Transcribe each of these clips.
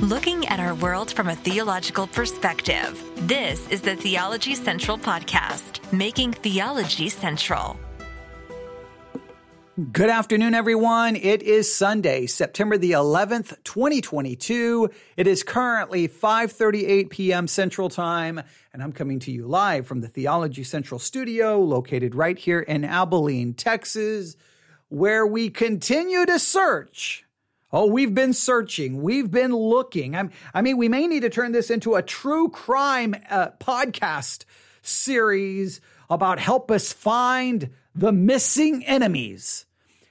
looking at our world from a theological perspective. This is the Theology Central Podcast, making theology central. Good afternoon, everyone. It is Sunday, September the 11th, 2022. It is currently 5:38 p.m. Central Time, and I'm coming to you live from the Theology Central studio located right here in Abilene, Texas, where we continue to search. Oh, we've been searching. We've been looking. I'm, i mean, we may need to turn this into a true crime uh, podcast series about help us find the missing enemies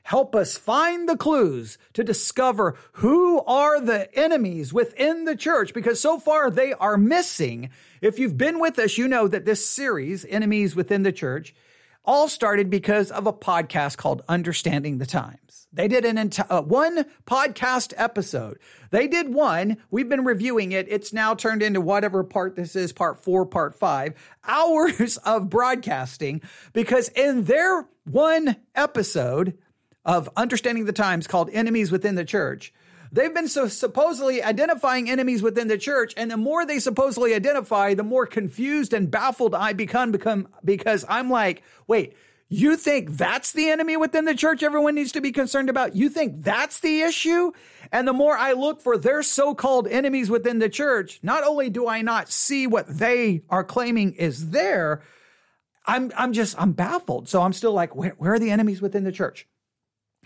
help us find the clues to discover who are the enemies within the church because so far they are missing. If you've been with us, you know that this series, Enemies Within the Church, all started because of a podcast called Understanding the Times. They did an entire uh, one podcast episode. They did one. We've been reviewing it. It's now turned into whatever part this is, part four, part five, hours of broadcasting because in their one episode, of Understanding the Times called Enemies Within the Church. They've been so supposedly identifying enemies within the church, and the more they supposedly identify, the more confused and baffled I become, become because I'm like, wait, you think that's the enemy within the church everyone needs to be concerned about? You think that's the issue? And the more I look for their so-called enemies within the church, not only do I not see what they are claiming is there, I'm I'm just I'm baffled. So I'm still like, where, where are the enemies within the church?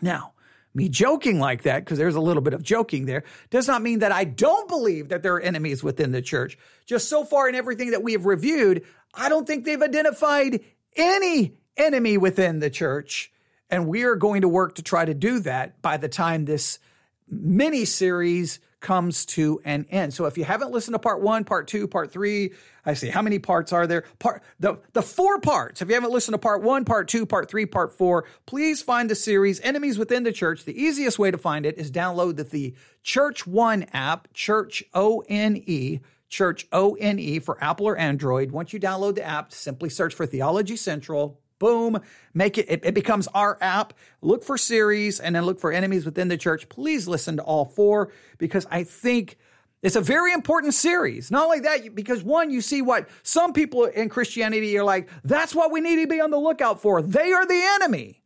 Now, me joking like that, because there's a little bit of joking there, does not mean that I don't believe that there are enemies within the church. Just so far in everything that we have reviewed, I don't think they've identified any enemy within the church. And we are going to work to try to do that by the time this mini series comes to an end. So if you haven't listened to part one, part two, part three, I see how many parts are there? Part the the four parts. If you haven't listened to part one, part two, part three, part four, please find the series Enemies Within the Church. The easiest way to find it is download the, the Church One app, Church O N E. Church O N E for Apple or Android. Once you download the app, simply search for Theology Central, boom, make it, it, it, becomes our app. Look for series and then look for enemies within the church. Please listen to all four because I think it's a very important series. Not only that, because one, you see what some people in Christianity are like, that's what we need to be on the lookout for. They are the enemy.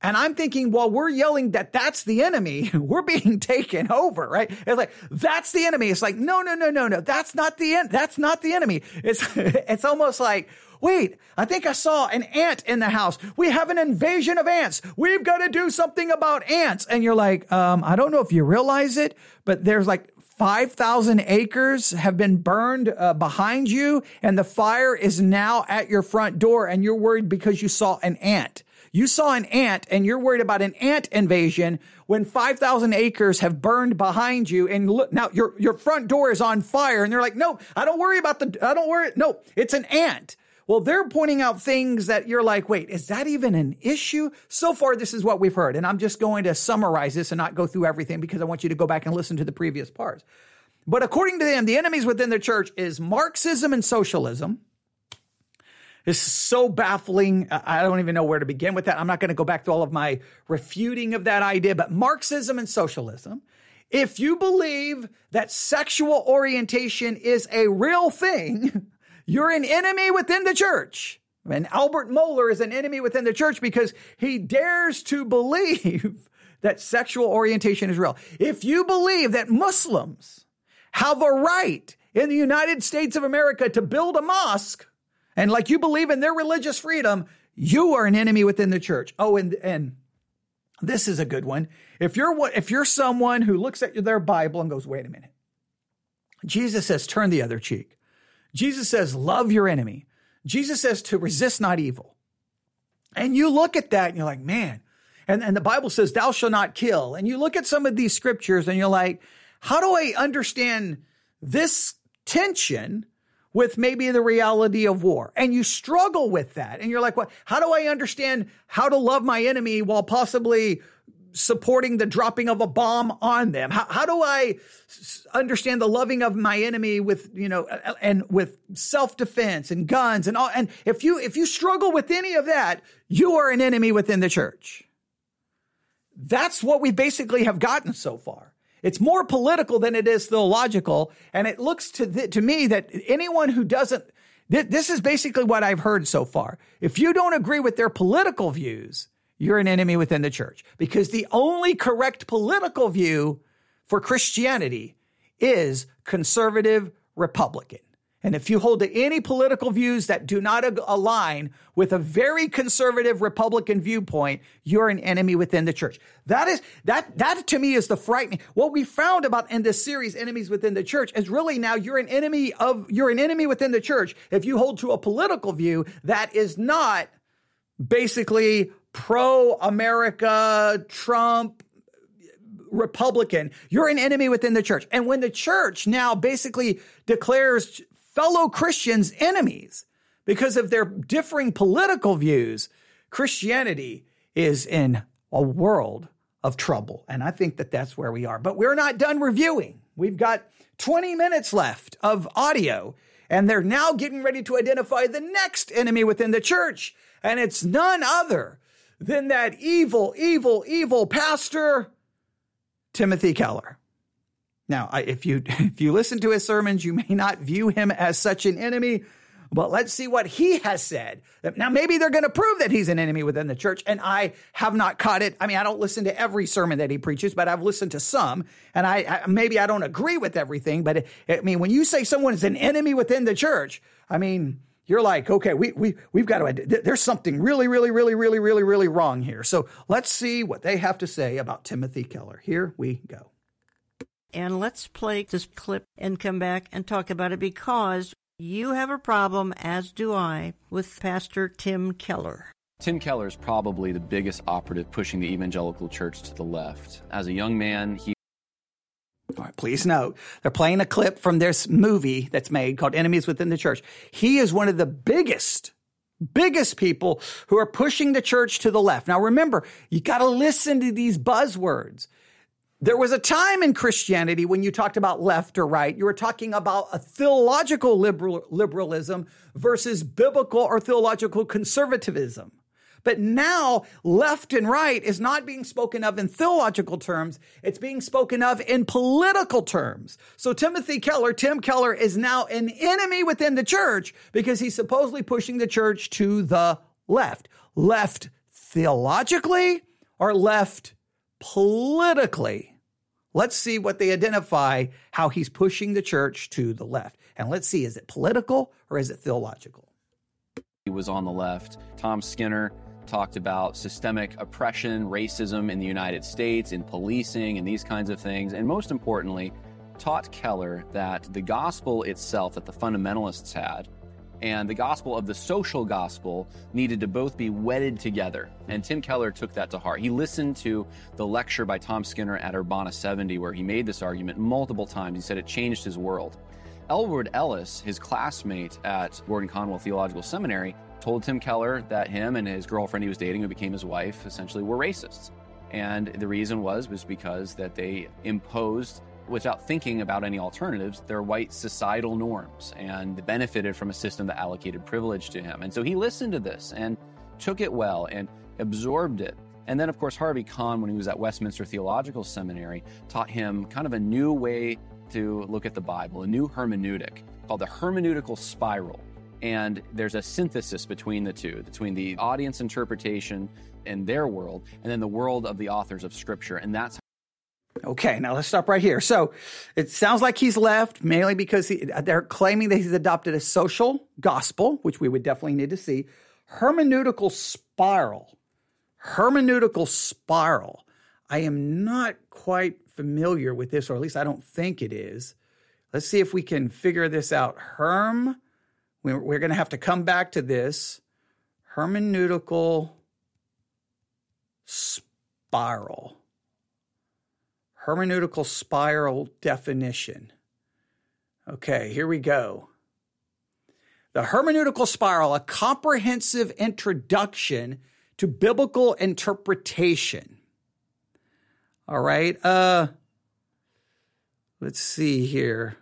And I'm thinking, while we're yelling that that's the enemy, we're being taken over, right? It's like, that's the enemy. It's like, no, no, no, no, no. That's not the end. That's not the enemy. It's, it's almost like, Wait, I think I saw an ant in the house. We have an invasion of ants. We've got to do something about ants. And you're like, um, I don't know if you realize it, but there's like 5,000 acres have been burned uh, behind you, and the fire is now at your front door, and you're worried because you saw an ant. You saw an ant and you're worried about an ant invasion when 5,000 acres have burned behind you and look, now your, your front door is on fire and they're like, no, I don't worry about the, I don't worry. No, it's an ant. Well, they're pointing out things that you're like, wait, is that even an issue? So far, this is what we've heard. And I'm just going to summarize this and not go through everything because I want you to go back and listen to the previous parts. But according to them, the enemies within the church is Marxism and socialism. This is so baffling. I don't even know where to begin with that. I'm not going to go back to all of my refuting of that idea, but Marxism and socialism. If you believe that sexual orientation is a real thing, You're an enemy within the church. And Albert Mohler is an enemy within the church because he dares to believe that sexual orientation is real. If you believe that Muslims have a right in the United States of America to build a mosque, and like you believe in their religious freedom, you are an enemy within the church. Oh, and and this is a good one. If you're if you're someone who looks at their Bible and goes, "Wait a minute." Jesus says, "Turn the other cheek." Jesus says, love your enemy. Jesus says to resist not evil. And you look at that and you're like, man, and, and the Bible says, thou shalt not kill. And you look at some of these scriptures and you're like, how do I understand this tension with maybe the reality of war? And you struggle with that. And you're like, what? How do I understand how to love my enemy while possibly supporting the dropping of a bomb on them? How, how do I understand the loving of my enemy with, you know, and with self-defense and guns and all? And if you, if you struggle with any of that, you are an enemy within the church. That's what we basically have gotten so far. It's more political than it is theological. And it looks to, th- to me that anyone who doesn't, th- this is basically what I've heard so far. If you don't agree with their political views, you're an enemy within the church because the only correct political view for Christianity is conservative Republican. And if you hold to any political views that do not align with a very conservative Republican viewpoint, you're an enemy within the church. That is that that to me is the frightening. What we found about in this series, enemies within the church, is really now you're an enemy of you're an enemy within the church if you hold to a political view that is not basically pro America, Trump, Republican, you're an enemy within the church. And when the church now basically declares fellow Christians enemies because of their differing political views, Christianity is in a world of trouble. And I think that that's where we are. But we're not done reviewing. We've got 20 minutes left of audio, and they're now getting ready to identify the next enemy within the church. And it's none other than that evil, evil, evil pastor, Timothy Keller. Now, if you if you listen to his sermons, you may not view him as such an enemy, but let's see what he has said. Now, maybe they're going to prove that he's an enemy within the church, and I have not caught it. I mean, I don't listen to every sermon that he preaches, but I've listened to some, and I, I maybe I don't agree with everything. But it, I mean, when you say someone is an enemy within the church, I mean, you're like, okay, we we we've got to. There's something really, really, really, really, really, really wrong here. So let's see what they have to say about Timothy Keller. Here we go. And let's play this clip and come back and talk about it because you have a problem, as do I, with Pastor Tim Keller. Tim Keller is probably the biggest operative pushing the evangelical church to the left. As a young man, he all right, please note, they're playing a clip from this movie that's made called Enemies Within the Church. He is one of the biggest, biggest people who are pushing the church to the left. Now remember, you got to listen to these buzzwords. There was a time in Christianity when you talked about left or right, you were talking about a theological liberal, liberalism versus biblical or theological conservatism. But now, left and right is not being spoken of in theological terms, it's being spoken of in political terms. So, Timothy Keller, Tim Keller, is now an enemy within the church because he's supposedly pushing the church to the left. Left theologically or left politically. Let's see what they identify, how he's pushing the church to the left. And let's see, is it political or is it theological? He was on the left. Tom Skinner talked about systemic oppression, racism in the United States, in policing, and these kinds of things. And most importantly, taught Keller that the gospel itself that the fundamentalists had and the gospel of the social gospel needed to both be wedded together. And Tim Keller took that to heart. He listened to the lecture by Tom Skinner at Urbana 70, where he made this argument multiple times. He said it changed his world. Elward Ellis, his classmate at Gordon Conwell Theological Seminary, told Tim Keller that him and his girlfriend he was dating, who became his wife, essentially were racists. And the reason was was because that they imposed without thinking about any alternatives, their white societal norms and benefited from a system that allocated privilege to him. And so he listened to this and took it well and absorbed it. And then, of course, Harvie Conn, when he was at Westminster Theological Seminary, taught him kind of a new way to look at the Bible, a new hermeneutic called the hermeneutical spiral. And there's a synthesis between the two, between the audience interpretation and their world, and then the world of the authors of Scripture. And that's Okay, now let's stop right here. So it sounds like he's left mainly because he, they're claiming that he's adopted a social gospel, which we would definitely need to see. Hermeneutical spiral. Hermeneutical spiral. I am not quite familiar with this, or at least I don't think it is. Let's see if we can figure this out. Herm, we're, we're going to have to come back to this. Hermeneutical spiral hermeneutical spiral definition. Okay, here we go. The hermeneutical spiral, a comprehensive introduction to biblical interpretation. All right. Uh let's see here.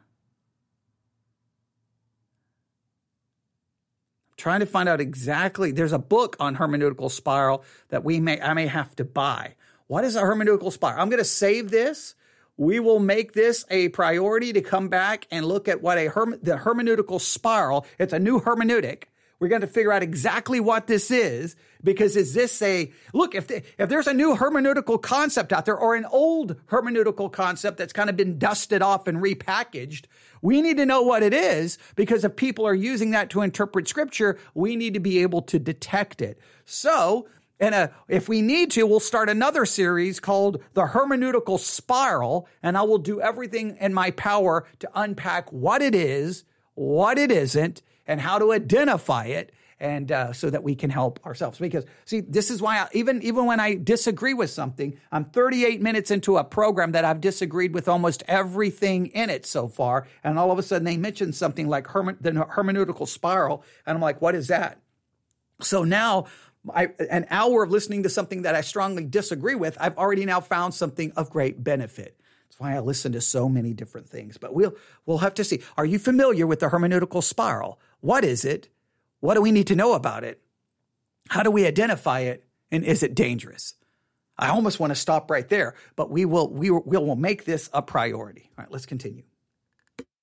I'm trying to find out exactly. There's a book on hermeneutical spiral that we may I may have to buy. What is a hermeneutical spiral? I'm going to save this. we will make this a priority to come back and look at what a herm- the hermeneutical spiral. It's a new hermeneutic. We're going to figure out exactly what this is because is this a look if if there's a new hermeneutical concept out there or an old hermeneutical concept that's kind of been dusted off and repackaged, we need to know what it is because if people are using that to interpret scripture, we need to be able to detect it. So, and if we need to, we'll start another series called The Hermeneutical Spiral, and I will do everything in my power to unpack what it is, what it isn't, and how to identify it, and uh, so that we can help ourselves. Because see, this is why I, even even when I disagree with something, I'm 38 minutes into a program that I've disagreed with almost everything in it so far, and all of a sudden they mention something like herme- the hermeneutical spiral, and I'm like, what is that? So now I, an hour of listening to something that I strongly disagree with, I've already now found something of great benefit. That's why I listen to so many different things. But we'll we'll have to see. Are you familiar with the hermeneutical spiral? What is it? What do we need to know about it? How do we identify it? And is it dangerous? I almost want to stop right there, but we will we will, we will make this a priority. All right, let's continue.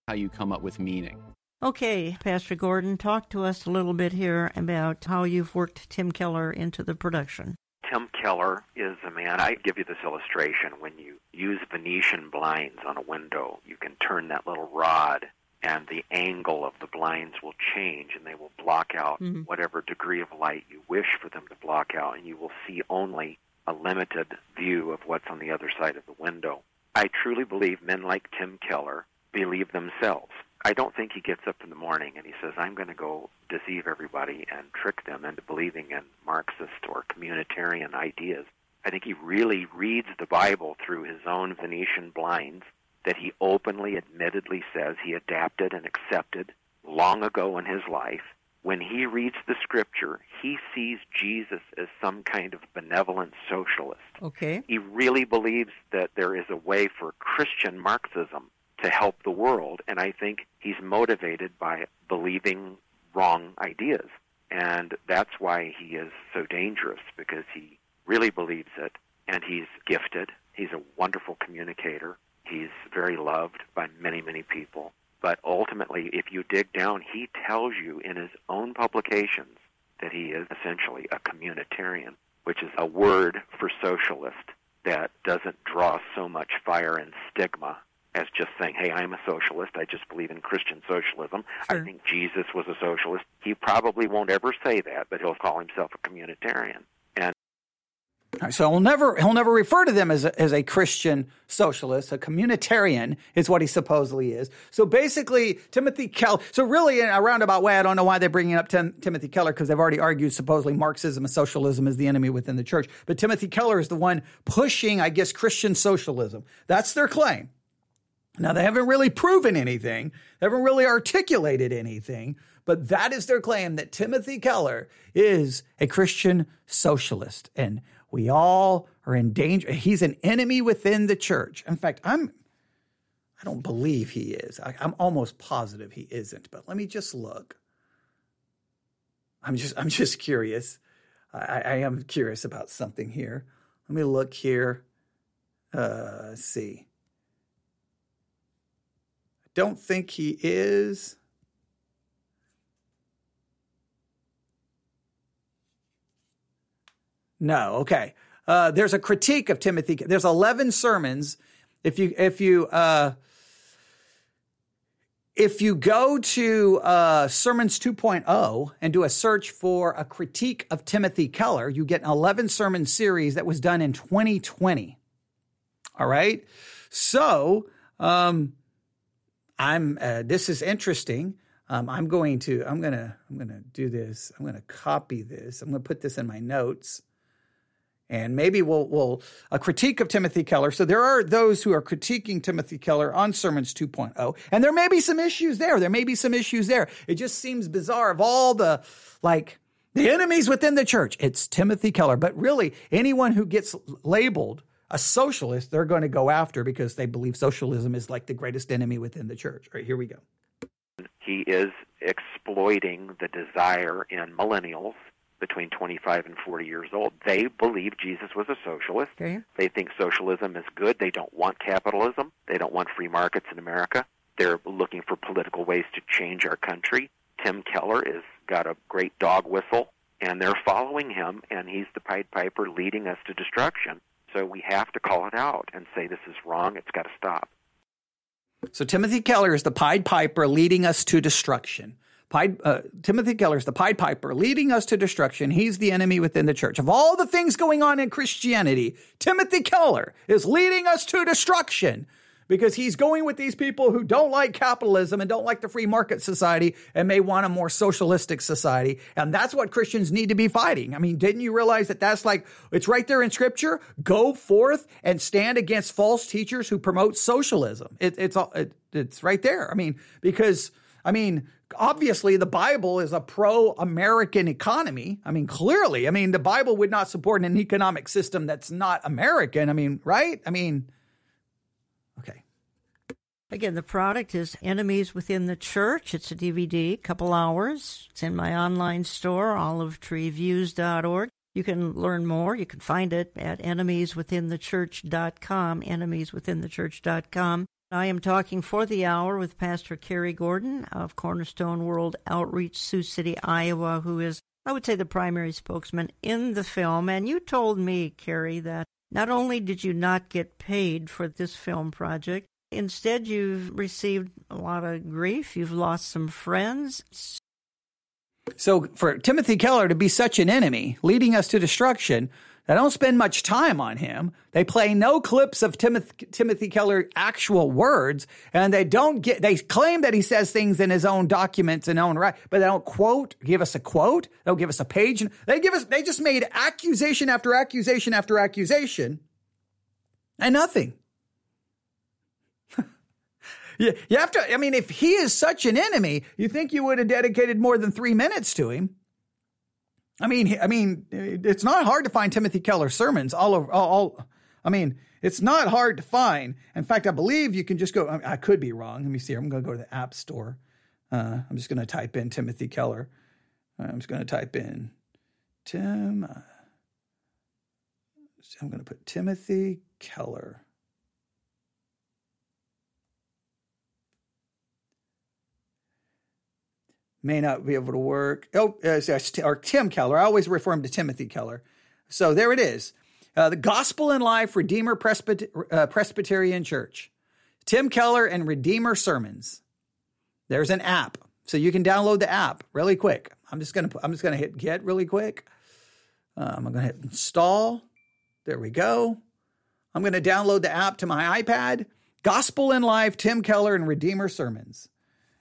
How you come up with meaning. Okay, Pastor Gordon, talk to us a little bit here about how you've worked Tim Keller into the production. Tim Keller is a man. I give you this illustration. When you use Venetian blinds on a window, you can turn that little rod, and the angle of the blinds will change, and they will block out mm-hmm. whatever degree of light you wish for them to block out, and you will see only a limited view of what's on the other side of the window. I truly believe men like Tim Keller believe themselves. I don't think he gets up in the morning and he says, I'm going to go deceive everybody and trick them into believing in Marxist or communitarian ideas. I think he really reads the Bible through his own Venetian blinds that he openly, admittedly says he adapted and accepted long ago in his life. When he reads the scripture, he sees Jesus as some kind of benevolent socialist. Okay. He really believes that there is a way for Christian Marxism to help the world. And I think he's motivated by believing wrong ideas. And that's why he is so dangerous because he really believes it and he's gifted. He's a wonderful communicator. He's very loved by many, many people. But ultimately, if you dig down, he tells you in his own publications that he is essentially a communitarian, which is a word for socialist that doesn't draw so much fire and stigma as just saying, hey, I'm a socialist. I just believe in Christian socialism. Sure. I think Jesus was a socialist. He probably won't ever say that, but he'll call himself a communitarian. And so he'll never he'll never refer to them as a, as a Christian socialist. A communitarian is what he supposedly is. So basically, Timothy Keller. So really, in a roundabout way, I don't know why they're bringing up Tim, Timothy Keller because they've already argued supposedly Marxism and socialism is the enemy within the church. But Timothy Keller is the one pushing, I guess, Christian socialism. That's their claim. Now, they haven't really proven anything, they haven't really articulated anything, but that is their claim that Timothy Keller is a Christian socialist. And we all are in danger. He's an enemy within the church. In fact, I'm. I don't believe he is. I, I'm almost positive he isn't, but let me just look. I'm just I'm just curious. I, I am curious about something here. Let me look here. Uh, see I don't think he is. No, okay. Uh, there's a critique of Timothy. There's 11 sermons. If you if you uh, if you go to uh, Sermons 2.0 and do a search for a critique of Timothy Keller, you get an 11 sermon series that was done in 2020. All right. So, um, I'm uh, this is interesting. Um, I'm going to I'm gonna I'm gonna do this. I'm gonna copy this. I'm gonna put this in my notes, and maybe we'll we'll a critique of Timothy Keller. So there are those who are critiquing Timothy Keller on Sermons 2.0, and there may be some issues there. There may be some issues there. It just seems bizarre of all the like the enemies within the church. It's Timothy Keller, but really anyone who gets labeled a socialist they're going to go after because they believe socialism is like the greatest enemy within the church. All right, here we go. He is exploiting the desire in millennials between 25 and 40 years old. They believe Jesus was a socialist. Okay. They think socialism is good. They don't want capitalism. They don't want free markets in America. They're looking for political ways to change our country. Tim Keller has got a great dog whistle, and they're following him, and he's the Pied Piper leading us to destruction. So we have to call it out and say this is wrong. It's got to stop. So Timothy Keller is the Pied Piper leading us to destruction. Pied, uh, Timothy Keller is the Pied Piper leading us to destruction. He's the enemy within the church. Of all the things going on in Christianity, Timothy Keller is leading us to destruction because he's going with these people who don't like capitalism and don't like the free market society and may want a more socialistic society. And that's what Christians need to be fighting. I mean, didn't you realize that that's like, it's right there in scripture? Go forth and stand against false teachers who promote socialism. It, it's, it, it's right there. I mean, because, I mean, obviously the Bible is a pro American economy. I mean, clearly, I mean, the Bible would not support an economic system that's not American. I mean, right? I mean, okay. Again, the product is Enemies Within the Church. It's a DVD, couple hours. It's in my online store, olivetreeviews.org. You can learn more. You can find it at enemieswithinthechurch.com, enemieswithinthechurch.com. I am talking for the hour with Pastor Cary Gordon of Cornerstone World Outreach, Sioux City, Iowa, who is, I would say, the primary spokesman in the film. And you told me, Cary, that not only did you not get paid for this film project, instead you've received a lot of grief. You've lost some friends. So for Timothy Keller to be such an enemy, leading us to destruction, they don't spend much time on him. They play no clips of Timothy, Timothy Keller actual words, and they don't get. They claim that he says things in his own documents and own right, but they don't quote. Give us a quote. They'll give us a page. They give us. They just made accusation after accusation after accusation, and nothing. you, you have to. I mean, if he is such an enemy, you think you would have dedicated more than three minutes to him. I mean, I mean, it's not hard to find Timothy Keller sermons all over. All, all, I mean, it's not hard to find. In fact, I believe you can just go. I, I could be wrong. Let me see. I'm going to go to the App Store. Uh, I'm just going to type in Timothy Keller. I'm just going to type in Tim. Uh, I'm going to put Timothy Keller. May not be able to work. Oh, uh, or Tim Keller. I always refer him to Timothy Keller. So there it is. Uh, the Gospel in Life Redeemer Presbyter- uh, Presbyterian Church. Tim Keller and Redeemer Sermons. There's an app, so you can download the app really quick. I'm just gonna I'm just gonna hit get really quick. Um, I'm gonna hit install. There we go. I'm gonna download the app to my iPad. Gospel in Life, Tim Keller and Redeemer Sermons,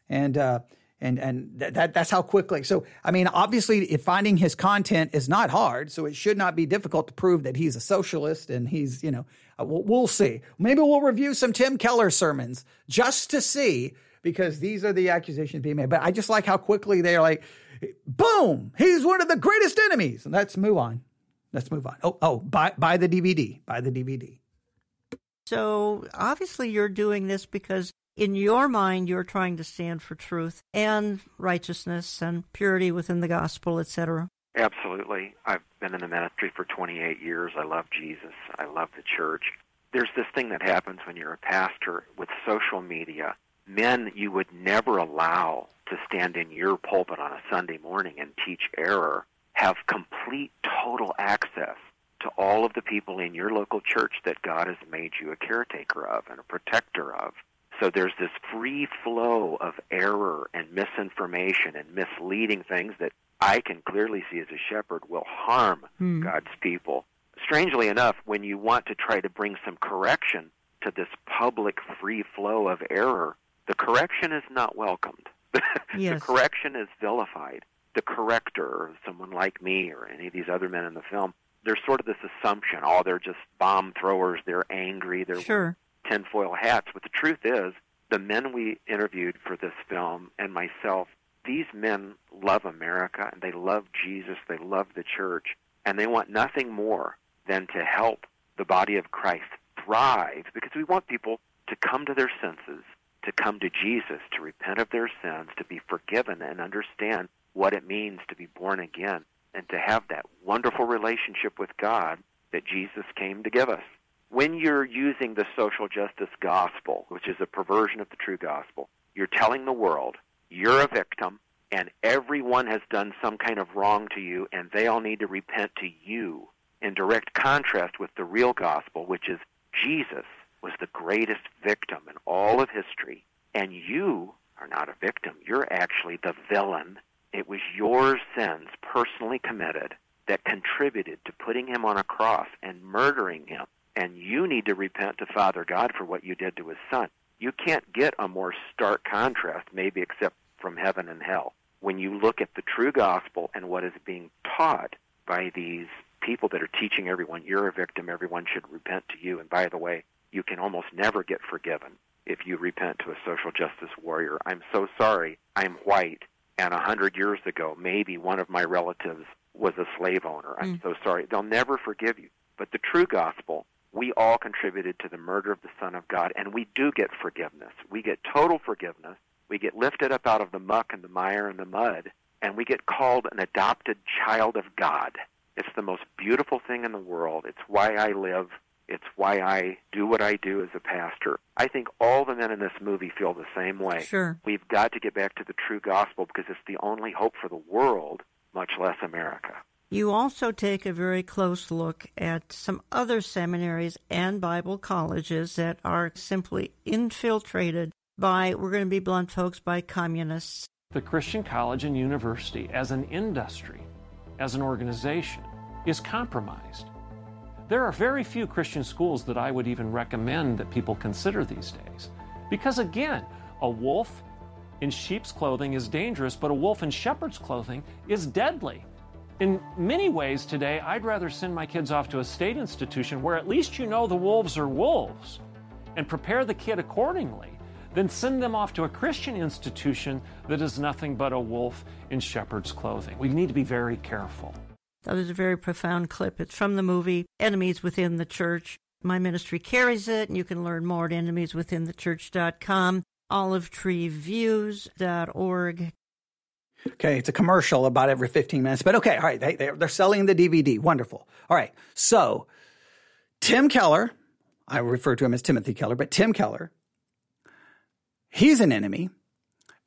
and uh, and and that that's how quickly. So I mean, obviously, if finding his content is not hard, so it should not be difficult to prove that he's a socialist and he's you know uh, we'll, we'll see. Maybe we'll review some Tim Keller sermons just to see because these are the accusations being made. But I just like how quickly they're like, boom, he's one of the greatest enemies. And let's move on. Let's move on. Oh oh, buy buy the DVD. Buy the DVD. So obviously, you're doing this because in your mind you're trying to stand for truth and righteousness and purity within the gospel, etc. Absolutely. I've been in the ministry for 28 years. I love Jesus. I love the church. There's this thing that happens when you're a pastor with social media. Men you would never allow to stand in your pulpit on a Sunday morning and teach error have complete, total access to all of the people in your local church that God has made you a caretaker of and a protector of. So there's this free flow of error and misinformation and misleading things that I can clearly see as a shepherd will harm hmm. God's people. Strangely enough, when you want to try to bring some correction to this public free flow of error, the correction is not welcomed. yes. the correction is vilified. The corrector, or someone like me or any of these other men in the film, there's sort of this assumption, oh, they're just bomb throwers, they're angry, they're sure tinfoil hats. But the truth is, the men we interviewed for this film and myself, these men love America and they love Jesus, they love the church, and they want nothing more than to help the body of Christ thrive because we want people to come to their senses, to come to Jesus, to repent of their sins, to be forgiven and understand what it means to be born again. and to have that wonderful relationship with God that Jesus came to give us. When you're using the social justice gospel, which is a perversion of the true gospel, you're telling the world you're a victim and everyone has done some kind of wrong to you and they all need to repent to you in direct contrast with the real gospel, which is Jesus was the greatest victim in all of history, and you are not a victim. You're actually the villain. It was your sins personally committed that contributed to putting him on a cross and murdering him. And you need to repent to Father God for what you did to his son. You can't get a more stark contrast, maybe except from heaven and hell. When you look at the true gospel and what is being taught by these people that are teaching everyone you're a victim, everyone should repent to you. And by the way, you can almost never get forgiven if you repent to a social justice warrior. I'm so sorry. I'm white. And a hundred years ago, maybe one of my relatives was a slave owner. I'm mm. so sorry. They'll never forgive you. But the true gospel, we all contributed to the murder of the Son of God, and we do get forgiveness. We get total forgiveness. We get lifted up out of the muck and the mire and the mud, and we get called an adopted child of God. It's the most beautiful thing in the world. It's why I live. It's why I do what I do as a pastor. I think all the men in this movie feel the same way. Sure. We've got to get back to the true gospel because it's the only hope for the world, much less America. You also take a very close look at some other seminaries and Bible colleges that are simply infiltrated by, we're going to be blunt, folks, by communists. The Christian college and university as an industry as an organization is compromised. There are very few Christian schools that I would even recommend that people consider these days. Because again, a wolf in sheep's clothing is dangerous, but a wolf in shepherd's clothing is deadly. In many ways today, I'd rather send my kids off to a state institution where at least you know the wolves are wolves and prepare the kid accordingly than send them off to a Christian institution that is nothing but a wolf in shepherd's clothing. We need to be very careful. That is a very profound clip. It's from the movie Enemies Within the Church. My ministry carries it, and you can learn more at enemieswithinthechurch.com, olivetreeviews.org. Okay, it's a commercial about every 15 minutes, but okay, all right, they, they're selling the DVD. Wonderful. All right, so Tim Keller, I refer to him as Timothy Keller, but Tim Keller he's an enemy.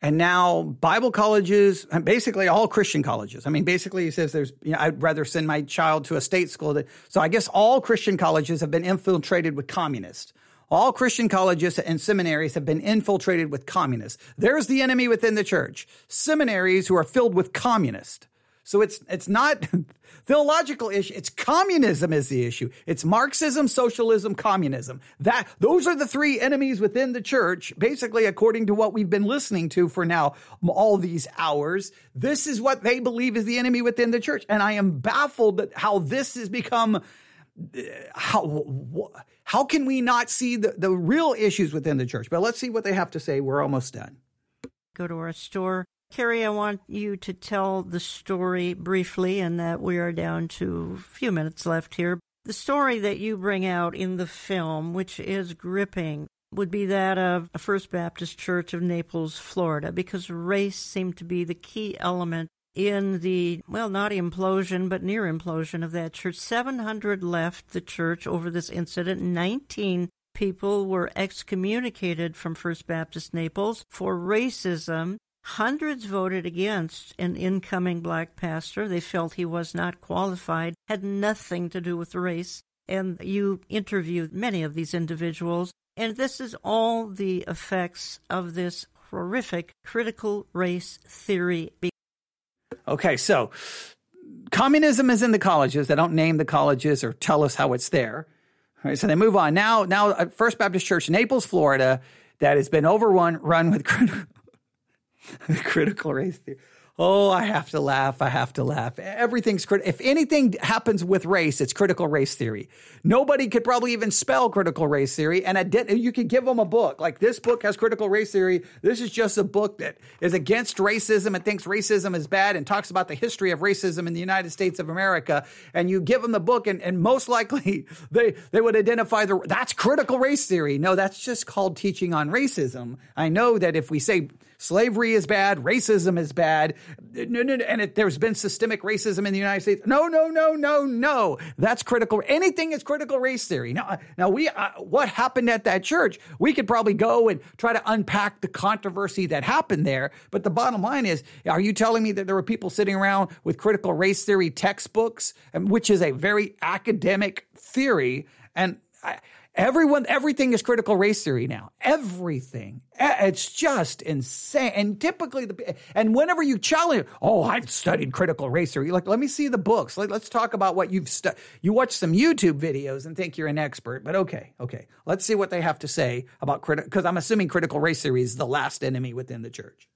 And now Bible colleges, basically all Christian colleges. I mean, basically he says there's, you know, I'd rather send my child to a state school. That, so I guess all Christian colleges have been infiltrated with communists. All Christian colleges and seminaries have been infiltrated with communists. There's the enemy within the church. Seminaries who are filled with communists. So it's it's not theological issue. It's communism is the issue. It's Marxism, socialism, communism. That those are the three enemies within the church. Basically, according to what we've been listening to for now all these hours, this is what they believe is the enemy within the church. And I am baffled at how this has become. Uh, how how can we not see the, the real issues within the church? But let's see what they have to say. We're almost done. Go to our store Cary, I want you to tell the story briefly, and that we are down to a few minutes left here. The story that you bring out in the film, which is gripping, would be that of a First Baptist Church of Naples, Florida, because race seemed to be the key element in the, well, not implosion, but near implosion of that church. 700 left the church over this incident. 19 people were excommunicated from First Baptist Naples for racism. Hundreds voted against an incoming black pastor. They felt he was not qualified, had nothing to do with race. And you interviewed many of these individuals. And this is all the effects of this horrific critical race theory. Okay, so communism is in the colleges. They don't name the colleges or tell us how it's there. All right, so they move on. Now, now, uh, First Baptist Church, Naples, Florida, that has been overrun run with critical race theory. Oh, I have to laugh. I have to laugh. Everything's critical. If anything happens with race, it's critical race theory. Nobody could probably even spell critical race theory. And you could give them a book like this book has critical race theory. This is just a book that is against racism and thinks racism is bad and talks about the history of racism in the United States of America. And you give them the book, and, and most likely they, they would identify the that's critical race theory. No, that's just called teaching on racism. I know that if we say slavery is bad, racism is bad, no, no, and it, there's been systemic racism in the United States. No, no, no, no, no. That's critical. Anything is critical race theory. Now, now we, uh, what happened at that church? We could probably go and try to unpack the controversy that happened there. But the bottom line is, are you telling me that there were people sitting around with critical race theory textbooks, which is a very academic theory, and I, Everyone, everything is critical race theory now. Everything. It's just insane. And typically, the and whenever you challenge, oh, I've studied critical race theory. Like, let me see the books. Let, us talk about what you've studied. You watch some YouTube videos and think you're an expert, but okay, okay. Let's see what they have to say about critical. Because I'm assuming critical race theory is the last enemy within the church.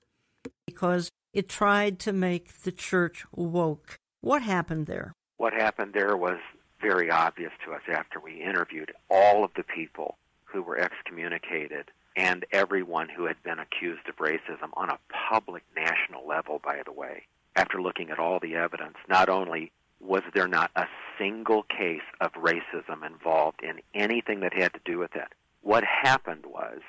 Because it tried to make the church woke. What happened there? What happened there was very obvious to us after we interviewed all of the people who were excommunicated and everyone who had been accused of racism on a public national level, by the way. After looking at all the evidence, not only was there not a single case of racism involved in anything that had to do with it, what happened was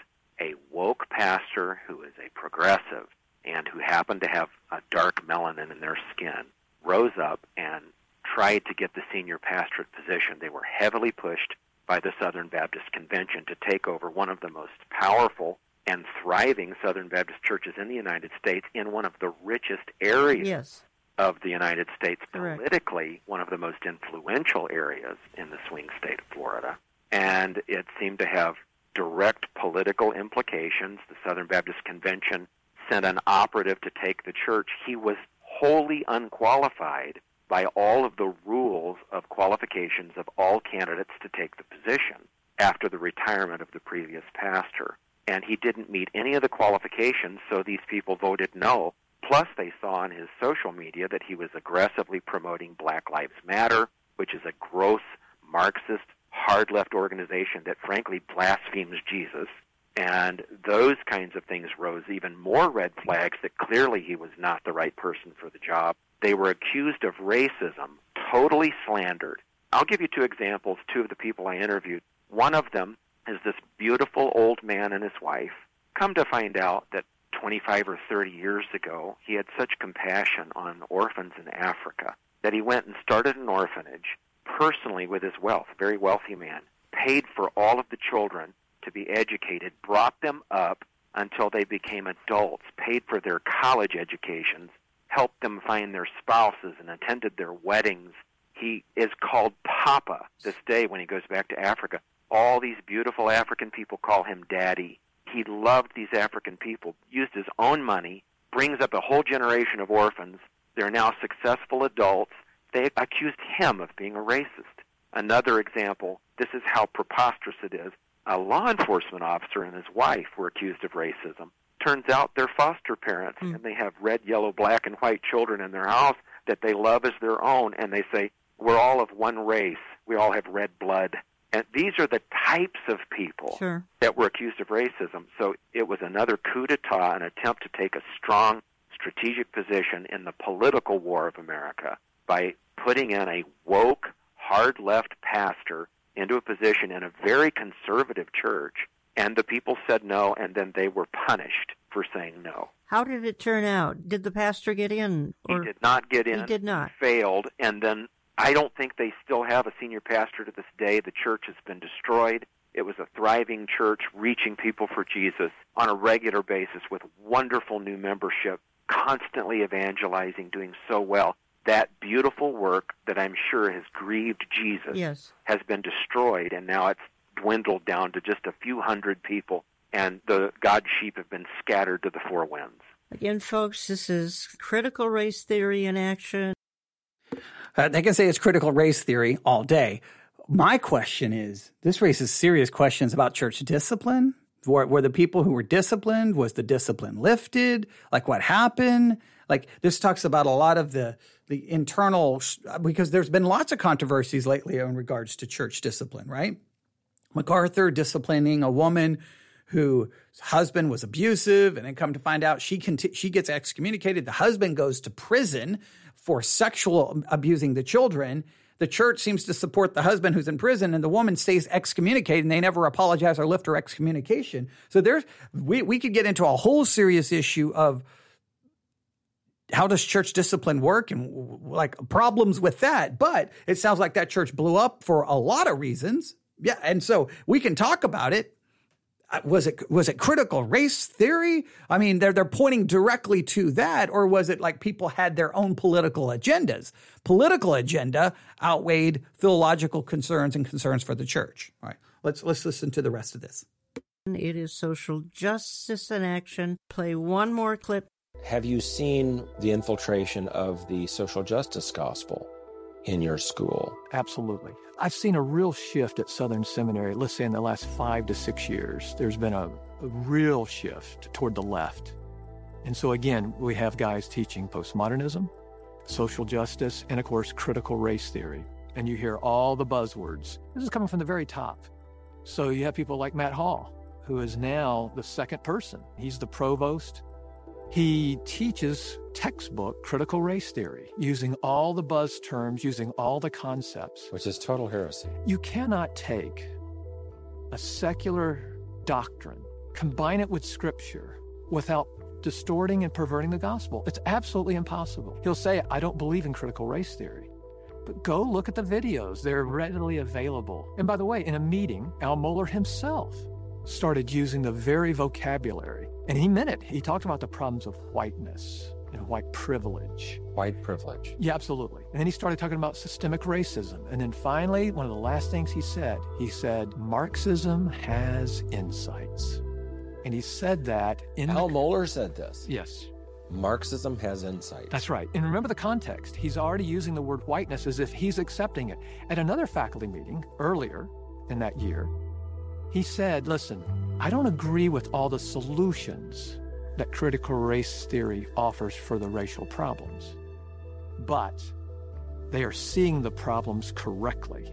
a woke pastor who is a progressive and who happened to have a dark melanin in their skin rose up and tried to get the senior pastorate position. They were heavily pushed by the Southern Baptist Convention to take over one of the most powerful and thriving Southern Baptist churches in the United States in one of the richest areas yes. of the United States, Correct. politically, one of the most influential areas in the swing state of Florida. And it seemed to have direct political implications. The Southern Baptist Convention sent an operative to take the church. He was wholly unqualified by all of the rules of qualifications of all candidates to take the position after the retirement of the previous pastor. And he didn't meet any of the qualifications, so these people voted no. Plus, they saw on his social media that he was aggressively promoting Black Lives Matter, which is a gross Marxist, hard left organization that frankly blasphemes Jesus. And those kinds of things rose even more red flags that clearly he was not the right person for the job. They were accused of racism, totally slandered. I'll give you two examples, two of the people I interviewed. One of them is this beautiful old man and his wife. Come to find out that 25 or 30 years ago, he had such compassion on orphans in Africa that he went and started an orphanage personally with his wealth, very wealthy man, paid for all of the children to be educated, brought them up until they became adults, paid for their college educations, helped them find their spouses and attended their weddings. He is called Papa this day when he goes back to Africa. All these beautiful African people call him Daddy. He loved these African people, used his own money, brings up a whole generation of orphans. They're now successful adults. They accused him of being a racist. Another example, this is how preposterous it is. A law enforcement officer and his wife were accused of racism turns out they're foster parents mm. and they have red, yellow, black, and white children in their house that they love as their own. And they say, we're all of one race. We all have red blood. And these are the types of people sure. that were accused of racism. So it was another coup d'etat, an attempt to take a strong strategic position in the political war of America by putting in a woke, hard left pastor into a position in a very conservative church and the people said no, and then they were punished for saying no. How did it turn out? Did the pastor get in? Or? He did not get in. He did not. Failed, and then I don't think they still have a senior pastor to this day. The church has been destroyed. It was a thriving church reaching people for Jesus on a regular basis with wonderful new membership, constantly evangelizing, doing so well. That beautiful work that I'm sure has grieved Jesus yes. has been destroyed, and now it's dwindled down to just a few hundred people, and the God sheep have been scattered to the four winds. Again, folks, this is critical race theory in action. Uh, they can say it's critical race theory all day. My question is this raises serious questions about church discipline. Were, were the people who were disciplined, was the discipline lifted? Like what happened? Like this talks about a lot of the the internal because there's been lots of controversies lately in regards to church discipline, right? MacArthur disciplining a woman whose husband was abusive, and then come to find out she conti- she gets excommunicated. The husband goes to prison for sexual abusing the children. the church seems to support the husband who's in prison and the woman stays excommunicated and they never apologize or lift her excommunication. So there's we, we could get into a whole serious issue of how does church discipline work and like problems with that. But it sounds like that church blew up for a lot of reasons. Yeah. And so we can talk about it uh, was it was it critical race theory? I mean, they're they're pointing directly to that, or was it like people had their own political agendas? Political agenda outweighed theological concerns and concerns for the church. All right, let's let's listen to the rest of this. It is social justice in action. Play one more clip. Have you seen the infiltration of the social justice gospel in your school? Absolutely. I've seen a real shift at Southern Seminary, let's say in the last five to six years. There's been a, a real shift toward the left. And so, again, we have guys teaching postmodernism, social justice, and of course, critical race theory. And you hear all the buzzwords. This is coming from the very top. So, you have people like Matt Hall, who is now the second person. He's the provost he teaches textbook critical race theory using all the buzz terms, using all the concepts. Which is total heresy. You cannot take a secular doctrine, combine it with scripture without distorting and perverting the gospel. It's absolutely impossible. He'll say, I don't believe in critical race theory. But go look at the videos, they're readily available. And by the way, in a meeting, Al Mohler himself started using the very vocabulary and he meant it. He talked about the problems of whiteness and white privilege. White privilege. Yeah, absolutely. And then he started talking about systemic racism. And then finally, one of the last things he said, he said, Marxism has insights. And he said that in. Al the... Mohler said this. Yes. Marxism has insights. That's right. And remember the context. He's already using the word whiteness as if he's accepting it. At another faculty meeting earlier in that year, he said, Listen, I don't agree with all the solutions that critical race theory offers for the racial problems, but they are seeing the problems correctly.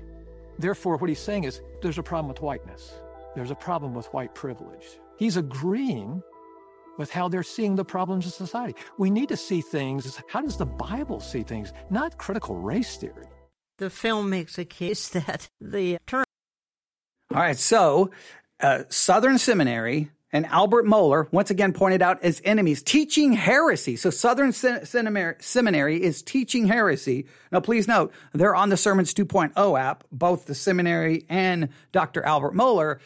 Therefore, what he's saying is there's a problem with whiteness, there's a problem with white privilege. He's agreeing with how they're seeing the problems of society. We need to see things how does the Bible see things, not critical race theory. The film makes a case that the term. All right, so uh, Southern Seminary and Albert Mohler, once again pointed out as enemies, teaching heresy. So Southern Seminary is teaching heresy. Now, please note, they're on the Sermons 2.0 app, both the seminary and Dr. Albert Mohler.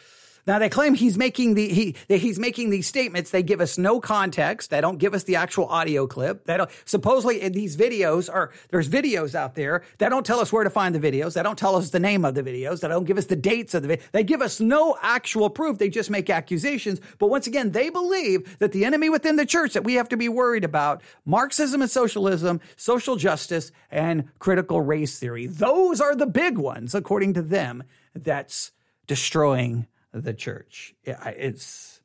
Now they claim he's making the he he's making these statements. They give us no context. They don't give us the actual audio clip. They don't supposedly these videos are there's videos out there. that don't tell us where to find the videos. They don't tell us the name of the videos. They don't give us the dates of the video. They give us no actual proof. They just make accusations. But once again, they believe that the enemy within the church that we have to be worried about Marxism and socialism, social justice, and critical race theory. Those are the big ones, according to them. That's destroying the church. It's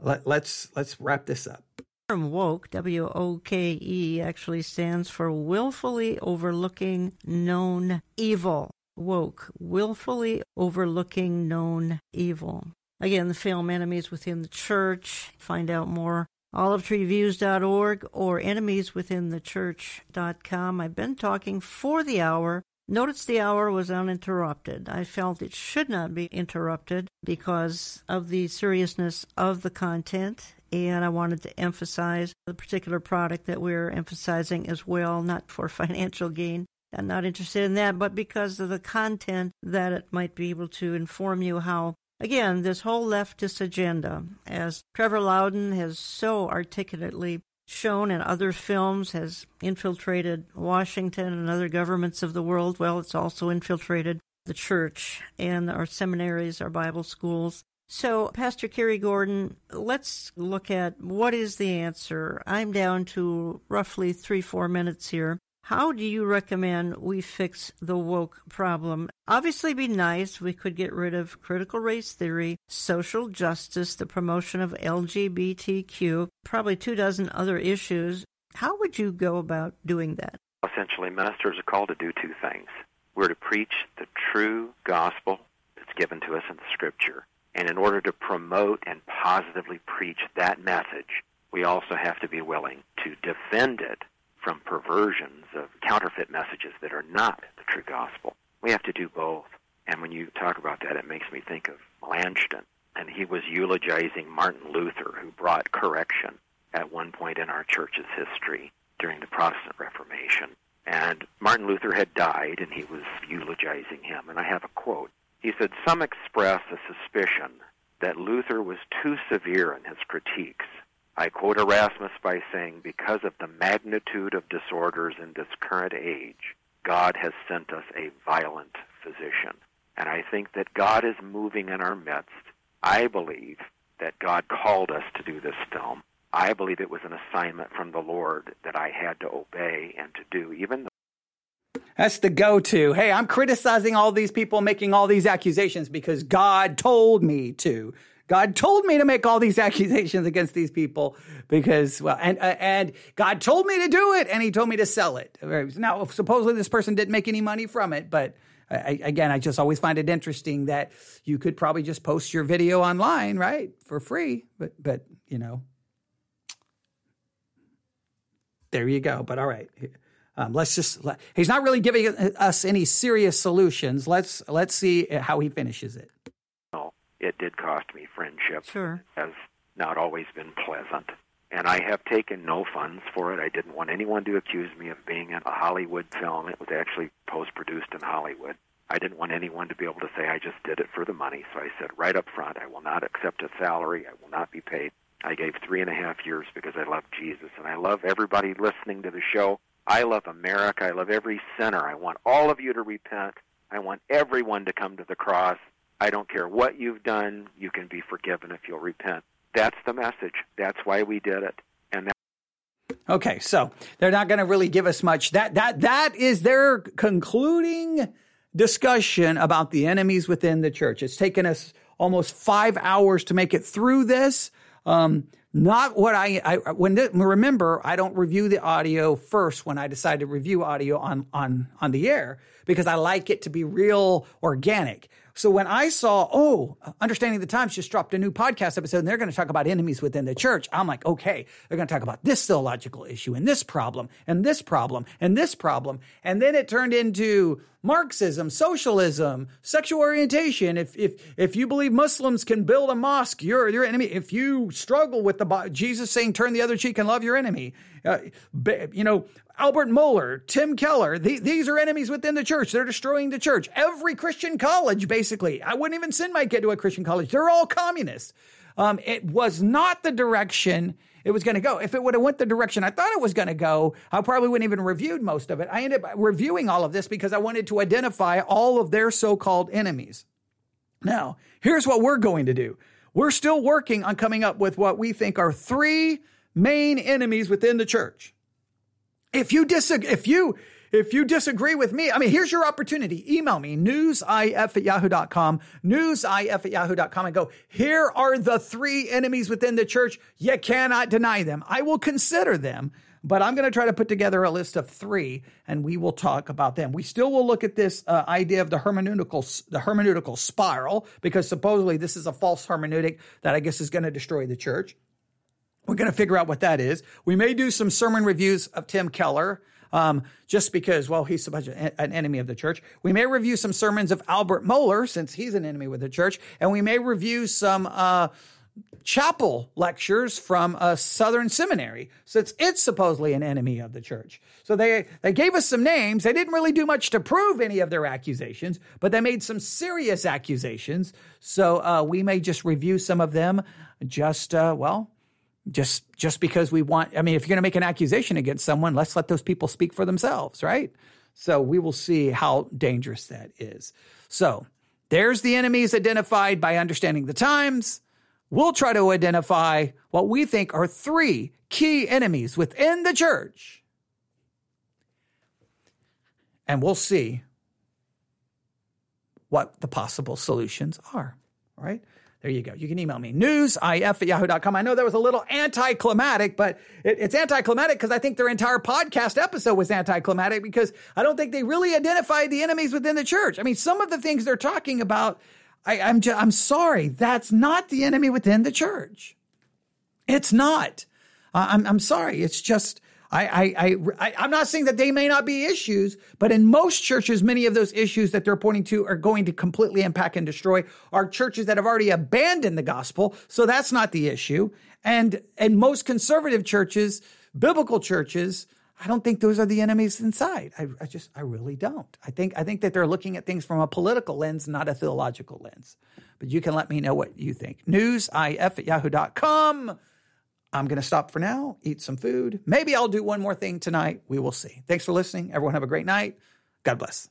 let, let's let's wrap this up. Woke, W O K E, actually stands for willfully overlooking known evil. Woke, willfully overlooking known evil. Again, the film Enemies Within the Church. Find out more olivetreeviews.org or enemieswithinthechurch.com. I've been talking for the hour Notice the hour was uninterrupted. I felt it should not be interrupted because of the seriousness of the content, and I wanted to emphasize the particular product that we're emphasizing as well, not for financial gain. I'm not interested in that, but because of the content that it might be able to inform you how Again, this whole leftist agenda, as Trevor Loudon has so articulately shown in other films, has infiltrated Washington and other governments of the world. Well, it's also infiltrated the church and our seminaries, our Bible schools. So, Pastor Cary Gordon, let's look at what is the answer. I'm down to roughly three, four minutes here. How do you recommend we fix the woke problem? Obviously, be nice. We could get rid of critical race theory, social justice, the promotion of LGBTQ, probably two dozen other issues. How would you go about doing that? Essentially, ministers are called to do two things. We're to preach the true gospel that's given to us in the Scripture. And in order to promote and positively preach that message, we also have to be willing to defend it from perversions of counterfeit messages that are not the true gospel. We have to do both. And when you talk about that, it makes me think of Melanchthon. And he was eulogizing Martin Luther, who brought correction at one point in our church's history during the Protestant Reformation. And Martin Luther had died, and he was eulogizing him. And I have a quote. He said, Some express a suspicion that Luther was too severe in his critiques. I quote Erasmus by saying, Because of the magnitude of disorders in this current age, God has sent us a violent physician. And I think that God is moving in our midst. I believe that God called us to do this film. I believe it was an assignment from the Lord that I had to obey and to do, even though. That's the go to. Hey, I'm criticizing all these people making all these accusations because God told me to. God told me to make all these accusations against these people because, well, and uh, and God told me to do it, and He told me to sell it. Now, supposedly this person didn't make any money from it, but I, again, I just always find it interesting that you could probably just post your video online, right, for free. But but you know, there you go. But all right. Um, let's just let, he's not really giving us any serious solutions. Let's let's see how he finishes it. It did cost me friendship. Sure, has not always been pleasant, and I have taken no funds for it. I didn't want anyone to accuse me of being in a Hollywood film. It was actually post-produced in Hollywood. I didn't want anyone to be able to say I just did it for the money. So I said right up front, I will not accept a salary. I will not be paid. I gave three and a half years because I love Jesus and I love everybody listening to the show. I love America. I love every sinner. I want all of you to repent. I want everyone to come to the cross. I don't care what you've done. You can be forgiven if you'll repent. That's the message. That's why we did it. And that- okay, so they're not going to really give us much. That that that is their concluding discussion about the enemies within the church. It's taken us almost five hours to make it through this. Um, not what I, I when remember I don't review the audio first when I decide to review audio on on on the air because I like it to be real organic. So when I saw, oh, Understanding the Times just dropped a new podcast episode and they're going to talk about enemies within the church, I'm like, okay, they're going to talk about this theological issue and this problem and this problem and this problem. And then it turned into Marxism, socialism, sexual orientation. If if if you believe Muslims can build a mosque, you're your enemy. If you struggle with the Jesus saying turn the other cheek and love your enemy, uh, you know Albert Mohler, Tim Keller, the, these are enemies within the church. They're destroying the church. Every Christian college, basically. I wouldn't even send my kid to a Christian college. They're all communists. Um, it was not the direction it was going to go. If it would have went the direction I thought it was going to go, I probably wouldn't even reviewed most of it. I ended up reviewing all of this because I wanted to identify all of their so-called enemies. Now, here's what we're going to do. We're still working on coming up with what we think are three main enemies within the church. If you disagree, if you if you disagree with me, I mean, here's your opportunity. Email me, newsif at yahoo.com, newsif at yahoo.com, and go, here are the three enemies within the church. You cannot deny them. I will consider them, but I'm going to try to put together a list of three, and we will talk about them. We still will look at this uh, idea of the hermeneutical, the hermeneutical spiral, because supposedly this is a false hermeneutic that I guess is going to destroy the church. We're going to figure out what that is. We may do some sermon reviews of Tim Keller. Um, just because, well, he's an enemy of the church. We may review some sermons of Albert Mohler, since he's an enemy with the church, and we may review some uh, chapel lectures from a Southern seminary, since it's supposedly an enemy of the church. So they they gave us some names. They didn't really do much to prove any of their accusations, but they made some serious accusations. So uh, we may just review some of them. Just uh, well, just just because we want i mean if you're going to make an accusation against someone let's let those people speak for themselves right? So we will see how dangerous that is. So there's the enemies identified by understanding the times. We'll try to identify what we think are three key enemies within the church. And we'll see what the possible solutions are right there you go. You can email me, newsif at yahoo.com. I know that was a little anticlimactic, but it, it's anticlimactic because I think their entire podcast episode was anticlimactic because I don't think they really identified the enemies within the church. I mean, some of the things they're talking about, I, I'm, just, I'm sorry, that's not the enemy within the church. It's not. I'm, I'm sorry. It's just, I, I, I, I'm not saying that they may not be issues, but in most churches, many of those issues that they're pointing to are going to completely impact and destroy are churches that have already abandoned the gospel. So that's not the issue. And, and most conservative churches, biblical churches, I don't think those are the enemies inside. I, I, just, I really don't. I think, I think that they're looking at things from a political lens, not a theological lens. But you can let me know what you think. Newsif at yahoo.com. I'm going to stop for now, eat some food. Maybe I'll do one more thing tonight. We will see. Thanks for listening. Everyone have a great night. God bless.